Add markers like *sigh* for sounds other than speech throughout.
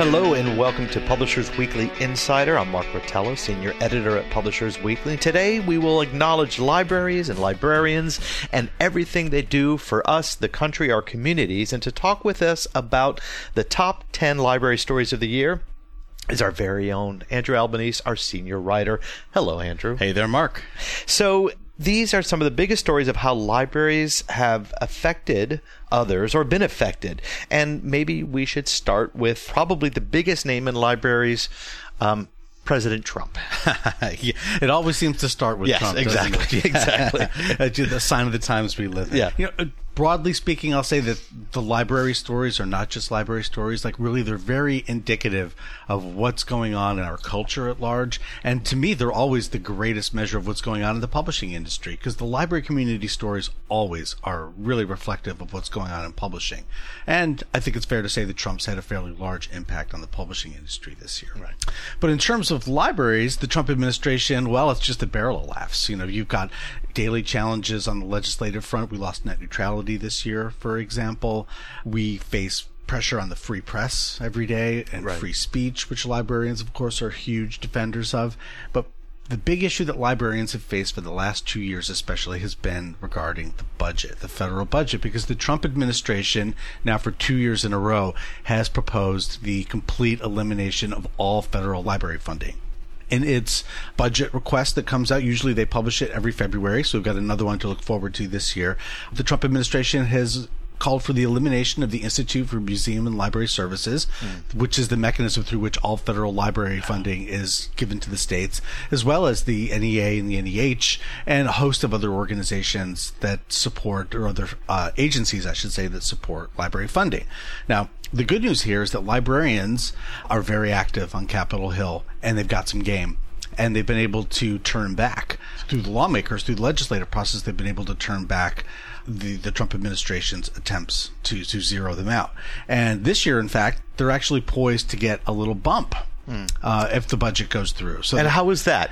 Hello and welcome to Publishers Weekly Insider. I'm Mark Rotella, senior editor at Publishers Weekly. Today we will acknowledge libraries and librarians and everything they do for us, the country, our communities. And to talk with us about the top 10 library stories of the year is our very own Andrew Albanese, our senior writer. Hello, Andrew. Hey there, Mark. So these are some of the biggest stories of how libraries have affected others or been affected. And maybe we should start with probably the biggest name in libraries. Um, President Trump. *laughs* yeah, it always seems to start with yes, Trump. Exactly. *laughs* exactly. the sign of the times we live in. Yeah. You know, broadly speaking, I'll say that the library stories are not just library stories. Like, really, they're very indicative of what's going on in our culture at large. And to me, they're always the greatest measure of what's going on in the publishing industry because the library community stories always are really reflective of what's going on in publishing. And I think it's fair to say that Trump's had a fairly large impact on the publishing industry this year. Right. But in terms of libraries, the Trump administration, well, it's just a barrel of laughs. You know, you've got daily challenges on the legislative front. We lost net neutrality this year, for example. We face pressure on the free press every day and Right. free speech, which librarians, of course, are huge defenders of. But the big issue that librarians have faced for the last two years, especially, has been regarding the budget, the federal budget, because the Trump administration, now for two years in a row, has proposed the complete elimination of all federal library funding in its budget request that comes out. Usually they publish it every February, so we've got another one to look forward to this year. The Trump administration has called for the elimination of the Institute for Museum and Library Services, which is the mechanism through which all federal library funding is given to the states, as well as the NEA and the NEH, and a host of other organizations that support, or other uh, agencies, I should say, that support library funding. Now, the good news here is that librarians are very active on Capitol Hill, and they've got some game and they've been able to turn back through the lawmakers, through the legislative process. They've been able to turn back the, the Trump administration's attempts to to zero them out. And this year, in fact, they're actually poised to get a little bump uh, if the budget goes through. So And how is that?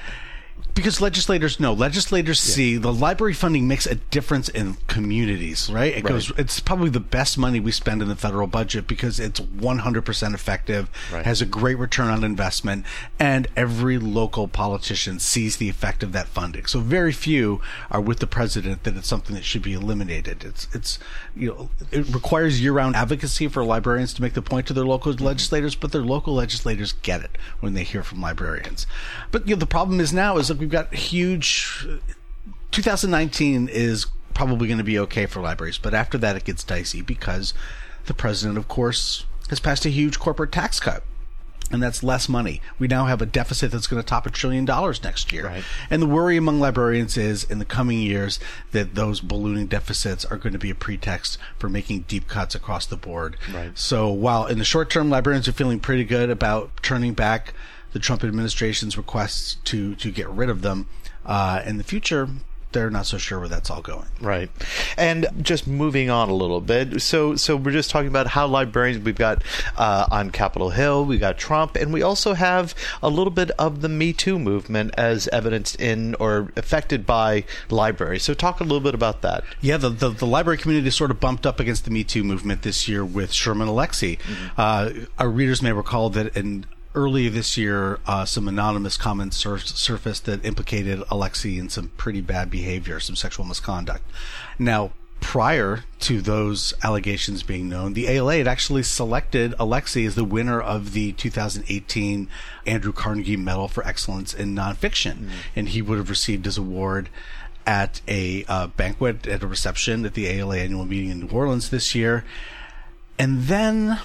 Because legislators know legislators see the library funding makes a difference in communities right? It goes it's probably the best money we spend in the federal budget because it's 100% effective Right. has a great return on investment and every local politician sees the effect of that funding. So very few are with the president that it's something that should be eliminated. It's it's you know it requires year-round advocacy for librarians to make the point to their local mm-hmm. legislators but their local legislators get it when they hear from librarians. But you know the problem is now is like we've got huge 2019 is probably going to be okay for libraries, but after that it gets dicey because the president, of course, has passed a huge corporate tax cut. And that's less money. We now have a deficit that's going to top a trillion dollars next year. Right. And the worry among librarians is in the coming years that those ballooning deficits are going to be a pretext for making deep cuts across the board. Right. So while in the short term librarians are feeling pretty good about turning back the Trump administration's requests to to get rid of them, uh, in the future they're not so sure where that's all going. Right. And just moving on a little bit. So so we're just talking about how librarians we've got uh, on Capitol Hill, we got Trump, and we also have a little bit of the Me Too movement as evidenced in or affected by libraries. So talk a little bit about that. Yeah, the, the, the library community sort of bumped up against the Me Too movement this year with Sherman Alexie. Uh, our readers may recall that in early this year, uh, some anonymous comments sur- surfaced that implicated Alexie in some pretty bad behavior, some sexual misconduct. Now, prior to those allegations being known, the ALA had actually selected Alexie as the winner of the 2018 Andrew Carnegie Medal for Excellence in Nonfiction, and he would have received his award at a uh, banquet at a reception at the ALA annual meeting in New Orleans this year. And then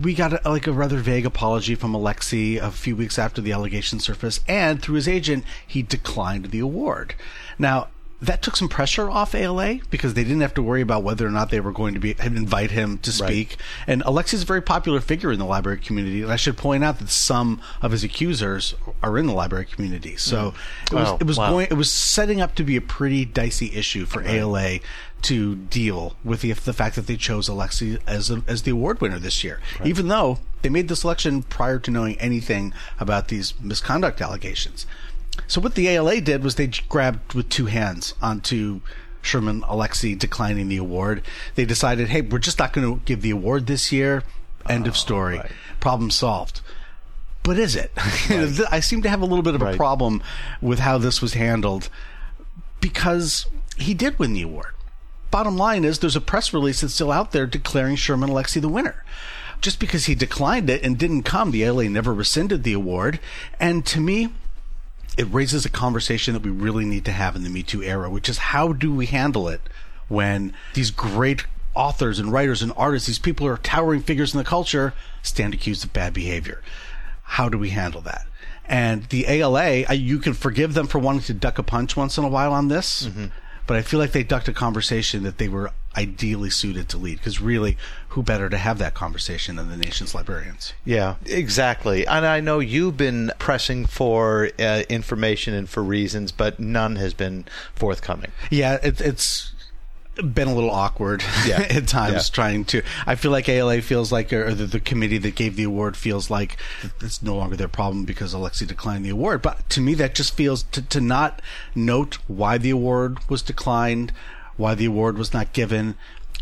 we got a, like a rather vague apology from Alexie a few weeks after the allegation surfaced, and through his agent, he declined the award. Now, that took some pressure off ALA because they didn't have to worry about whether or not they were going to be invite him to speak. And Alexie's a very popular figure in the library community. And I should point out that some of his accusers are in the library community. So mm. it was Oh, it was wow. going it was setting up to be a pretty dicey issue for ALA to deal with the, the fact that they chose Alexie as a, as the award winner this year, even though they made the selection prior to knowing anything about these misconduct allegations. So what the ALA did was they grabbed with two hands onto Sherman Alexie declining the award. They decided, hey, we're just not going to give the award this year. End of oh, story. right. Problem solved. But is it? *laughs* I seem to have a little bit of a problem with how this was handled because he did win the award. Bottom line is there's a press release that's still out there declaring Sherman Alexie the winner. Just because he declined it and didn't come, the LA never rescinded the award. And to me, it raises a conversation that we really need to have in the Me Too era, which is how do we handle it when these great authors and writers and artists, these people who are towering figures in the culture, stand accused of bad behavior? How do we handle that? And the ALA, you can forgive them for wanting to duck a punch once in a while on this, mm-hmm. But I feel like they ducked a conversation that they were ideally suited to lead. Because really, who better to have that conversation than the nation's librarians? Yeah, exactly. And I know you've been pressing for uh, information and for reasons, but none has been forthcoming. Yeah, it, it's been a little awkward *laughs* Yeah. at times Yeah. trying to. I feel like ALA feels like, or the, the committee that gave the award feels like it's no longer their problem because Alexie declined the award. But to me, that just feels to, to not note why the award was declined, why the award was not given.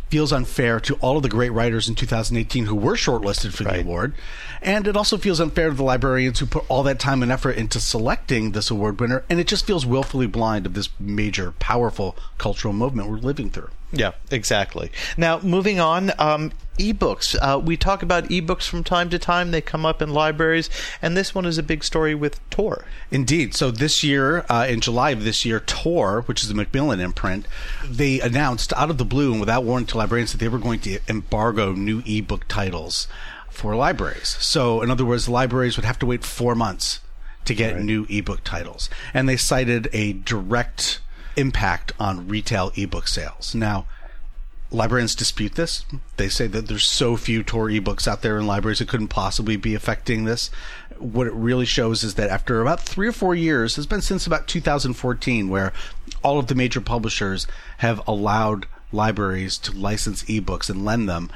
Feels unfair to all of the great writers in 2018 who were shortlisted for the award. And it also feels unfair to the librarians who put all that time and effort into selecting this award winner. And it just feels willfully blind of this major, powerful cultural movement we're living through. Yeah, exactly. Now, moving on, um, ebooks. Uh, we talk about ebooks from time to time. They come up in libraries, and this one is a big story with Tor. Indeed. So this year, uh, in July of this year, Tor, which is the Macmillan imprint, they announced out of the blue and without warning to librarians that they were going to embargo new ebook titles for libraries. So, in other words, libraries would have to wait four months to get new ebook titles. And they cited a direct impact on retail ebook sales. Now, librarians dispute this. They say that there's so few Tor ebooks out there in libraries it couldn't possibly be affecting this. What it really shows is that after about three or four years, it's been since about 2014, where all of the major publishers have allowed libraries to license ebooks and lend them,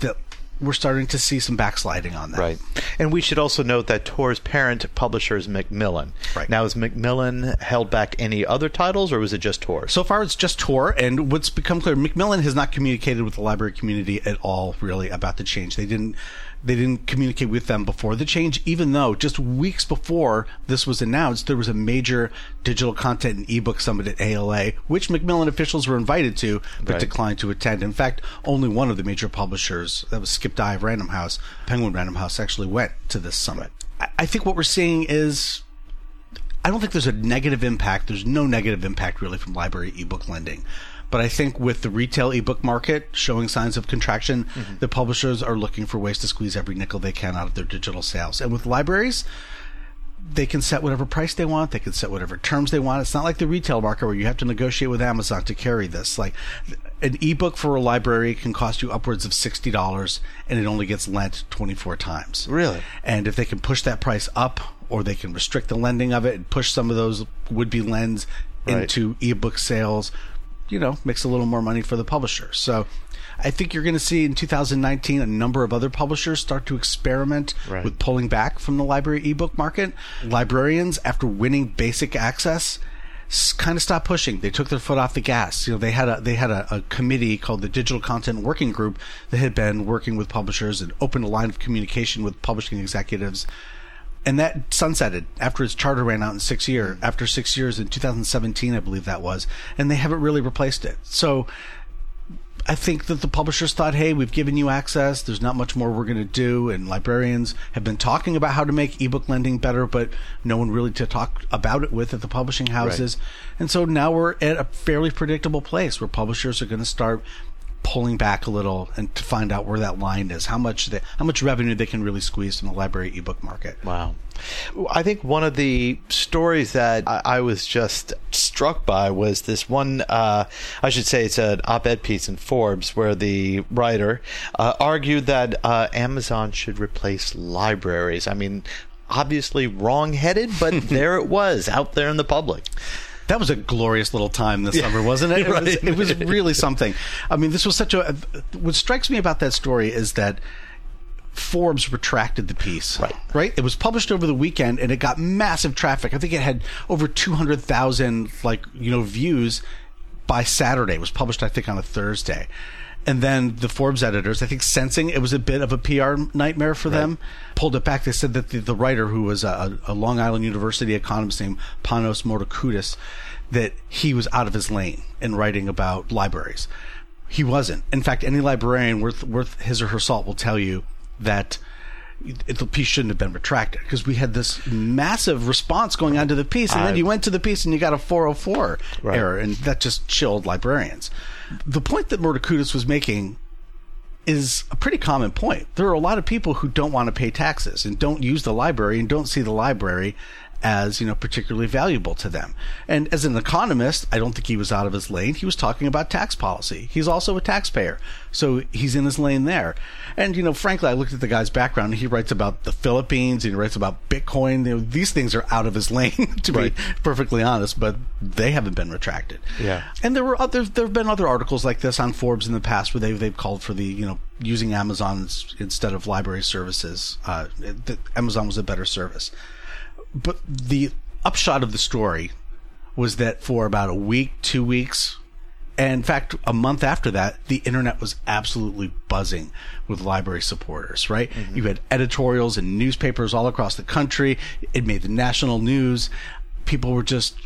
that we're starting to see some backsliding on that. Right. And we should also note that Tor's parent publisher is Macmillan. Right. Now, has Macmillan held back any other titles, or was it just Tor? So far, it's just Tor, and what's become clear, Macmillan has not communicated with the library community at all, really, about the change. They didn't. They didn't communicate with them before the change, even though just weeks before this was announced, there was a major digital content and ebook summit at ALA, which Macmillan officials were invited to, but Right. declined to attend. In fact, only one of the major publishers, that was Skip of Random House, Penguin Random House, actually went to this summit. I think what we're seeing is I don't think there's a negative impact. There's no negative impact really from library ebook lending. But I think with the retail ebook market showing signs of contraction, mm-hmm. the publishers are looking for ways to squeeze every nickel they can out of their digital sales. And with libraries, they can set whatever price they want. They can set whatever terms they want. It's not like the retail market where you have to negotiate with Amazon to carry this. Like an ebook for a library can cost you upwards of sixty dollars, and it only gets lent twenty four times. Really? And if they can push that price up, or they can restrict the lending of it and push some of those would be lends Right. into ebook sales, you know, makes a little more money for the publisher. So. I think you're going to see in 2019 a number of other publishers start to experiment Right. with pulling back from the library ebook market. Librarians, after winning basic access, kind of stopped pushing. They took their foot off the gas. You know, they had a they had a, a committee called the Digital Content Working Group that had been working with publishers and opened a line of communication with publishing executives. And that sunsetted after its charter ran out in six years. Mm. After six years in 2017, I believe that was, and they haven't really replaced it. So I think that the publishers thought, hey, we've given you access. There's not much more we're going to do. And librarians have been talking about how to make ebook lending better, but no one really to talk about it with at the publishing houses. And so now we're at a fairly predictable place where publishers are going to start pulling back a little and to find out where that line is, how much they, how much revenue they can really squeeze from the library ebook market. Wow. I think one of the stories that I, I was just struck by was this one. Uh, I should say it's an op-ed piece in Forbes where the writer uh, argued that uh, Amazon should replace libraries. I mean, obviously wrong-headed, but *laughs* there it was out there in the public. That was a glorious little time this summer, wasn't it? *laughs* It, Right. was, it was really something. I mean, this was such a. What strikes me about that story is that Forbes retracted the piece. Right. Right. It was published over the weekend, and it got massive traffic. I think it had over two hundred thousand, like you know, views by Saturday. It was published, I think, on a Thursday. And then the Forbes editors, I think, sensing it was a bit of a PR nightmare for them, pulled it back. They said that the, the writer, who was a, a Long Island University economist named Panos Mourdoukoutas, that he was out of his lane in writing about libraries. He wasn't. In fact, any librarian worth worth his or her salt will tell you that the piece shouldn't have been retracted because we had this massive response going on to the piece, and I- then you went to the piece and you got a 404 Right. error, and that just chilled librarians. The point that Mourdoukoutas was making is a pretty common point. There are a lot of people who don't want to pay taxes and don't use the library and don't see the library as, you know, particularly valuable to them. And as an economist, I don't think he was out of his lane. He was talking about tax policy. He's also a taxpayer. So he's in his lane there. And, you know, frankly, I looked at the guy's background and he writes about the Philippines and he writes about Bitcoin. You know, these things are out of his *laughs* lane, to Right. be perfectly honest, but they haven't been retracted. Yeah. And there were other there have been other articles like this on Forbes in the past where they've they've called for the you know using Amazon instead of library services. Uh, that Amazon was a better service. But the upshot of the story was that for about a week, two weeks, and in fact, a month after that, the internet was absolutely buzzing with library supporters, right? Mm-hmm. You had editorials and newspapers all across the country. It made the national news. People were just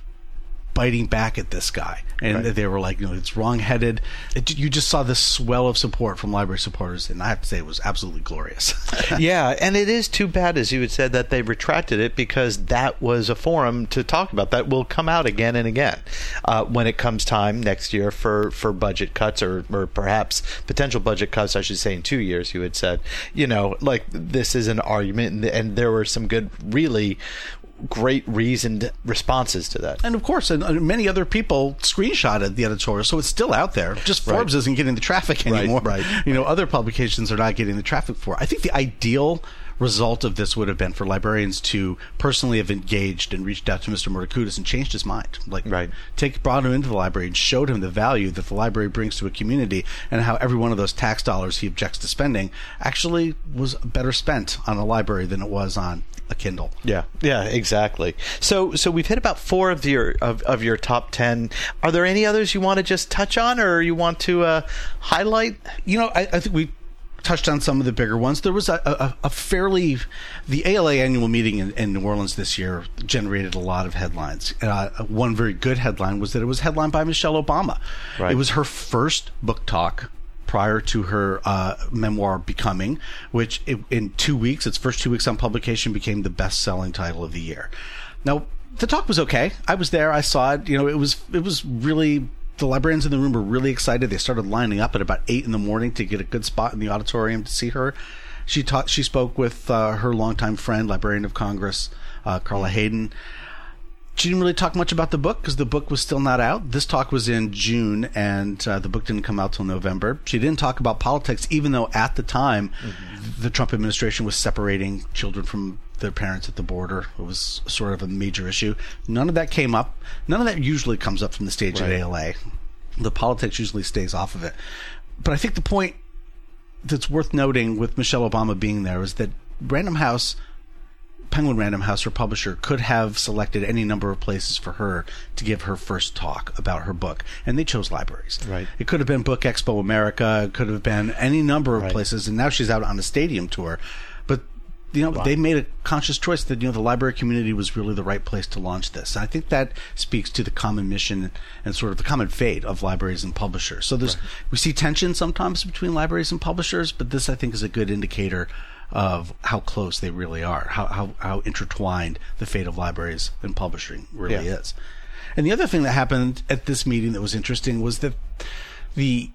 biting back at this guy. And Right. they were like, you know, it's wrong-headed. It, you just saw this swell of support from library supporters, and I have to say, it was absolutely glorious. *laughs* yeah, and it is too bad, as you had said, that they retracted it because that was a forum to talk about that will come out again and again uh, when it comes time next year for, for budget cuts or, or perhaps potential budget cuts, I should say, in two years, you had said. You know, like this is an argument, and, and there were some good, really great reasoned responses to that. And of course, and, many other people screenshotted the editorial, so it's still out there. Just Right. Forbes isn't getting the traffic anymore. right. You know, other publications are not getting the traffic for. it. I think the ideal result of this would have been for librarians to personally have engaged and reached out to Mr. Mourdoukoutas and changed his mind. Like, Right. take brought him into the library and showed him the value that the library brings to a community and how every one of those tax dollars he objects to spending actually was better spent on a library than it was on a Kindle. Yeah, yeah, exactly. So, so we've hit about four of your of, of your top ten. Are there any others you want to just touch on, or you want to uh, highlight? You know, I, I think we touched on some of the bigger ones. There was a, a, a fairly the ALA annual meeting in, in New Orleans this year generated a lot of headlines. Uh, one very good headline was that it was headlined by Michelle Obama. Right. It was her first book talk prior to her uh, memoir becoming which in two weeks its first two weeks on publication became the best-selling title of the year. Now the talk was okay. I was there. I saw it. You know it was it was really the librarians in the room were really excited. They started lining up at about eight in the morning to get a good spot in the auditorium to see her. She taught she spoke with uh, her longtime friend librarian of congress uh, carla hayden she didn't really talk much about the book because the book was still not out. This talk was in June, and uh, the book didn't come out till November. She didn't talk about politics, even though at the time the Trump administration was separating children from their parents at the border. It was sort of a major issue. None of that came up. None of that usually comes up from the stage Right. at ALA. The politics usually stays off of it. But I think the point that's worth noting with Michelle Obama being there is that Random House Penguin Random House, her publisher, could have selected any number of places for her to give her first talk about her book, and they chose libraries. Right. It could have been Book Expo America. It could have been any number of Right. places, and now she's out on a stadium tour. But you know, they made a conscious choice that you know the library community was really the right place to launch this. And I think that speaks to the common mission and sort of the common fate of libraries and publishers. So there's we see tension sometimes between libraries and publishers, but this I think is a good indicator of how close they really are, how how, how intertwined the fate of libraries and publishing really Yeah. is. And the other thing that happened at this meeting that was interesting was that the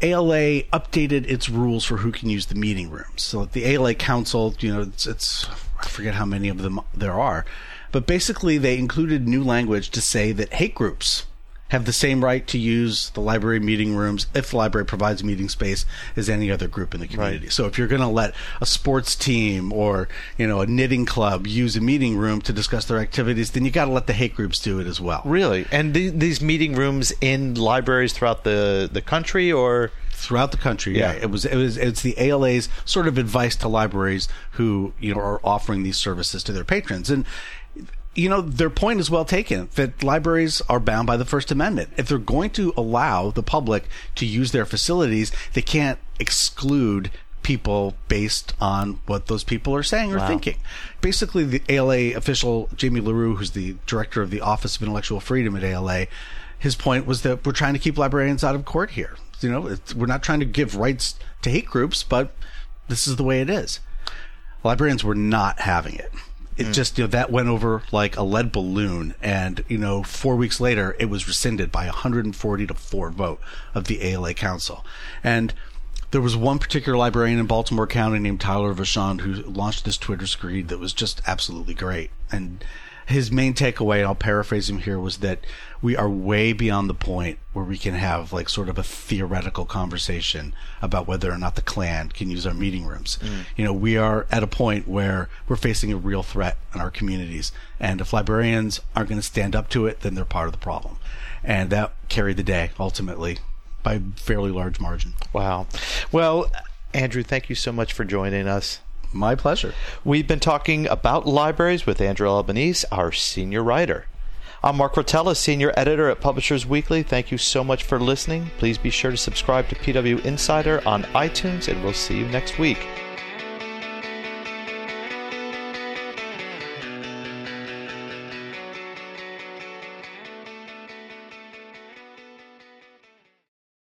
ALA updated its rules for who can use the meeting rooms. So the ALA Council, you know, it's, it's I forget how many of them there are, but basically they included new language to say that hate groups have the same right to use the library meeting rooms if the library provides meeting space as any other group in the community. Right. So if you're going to let a sports team or you know a knitting club use a meeting room to discuss their activities, then you got to let the hate groups do it as well. Really? And th- these meeting rooms in libraries throughout the the country, or throughout the country. Yeah. Yeah. it was it was it's the ALA's sort of advice to libraries who you know are offering these services to their patrons and. You know, their point is well taken that libraries are bound by the First Amendment. If they're going to allow the public to use their facilities, they can't exclude people based on what those people are saying or Wow. thinking. Basically, the ALA official, Jamie LaRue, who's the director of the Office of Intellectual Freedom at ALA, his point was that we're trying to keep librarians out of court here. You know, it's, we're not trying to give rights to hate groups, but this is the way it is. Librarians were not having it. It hmm. just, you know, that went over like a lead balloon. And, you know, four weeks later, it was rescinded by 140 to 4 vote of the ALA Council. And there was one particular librarian in Baltimore County named Tyler Vachon who launched this Twitter screed that was just absolutely great. And his main takeaway, and I'll paraphrase him here, was that we are way beyond the point where we can have like sort of a theoretical conversation about whether or not the Klan can use our meeting rooms. Mm. You know, we are at a point where we're facing a real threat in our communities. And if librarians aren't going to stand up to it, then they're part of the problem. And that carried the day ultimately by a fairly large margin. Wow. Well, Andrew, thank you so much for joining us. My pleasure. We've been talking about libraries with Andrew Albanese, our senior writer. I'm Mark Rotella, senior editor at Publishers Weekly. Thank you so much for listening. Please be sure to subscribe to PW Insider on iTunes, and we'll see you next week.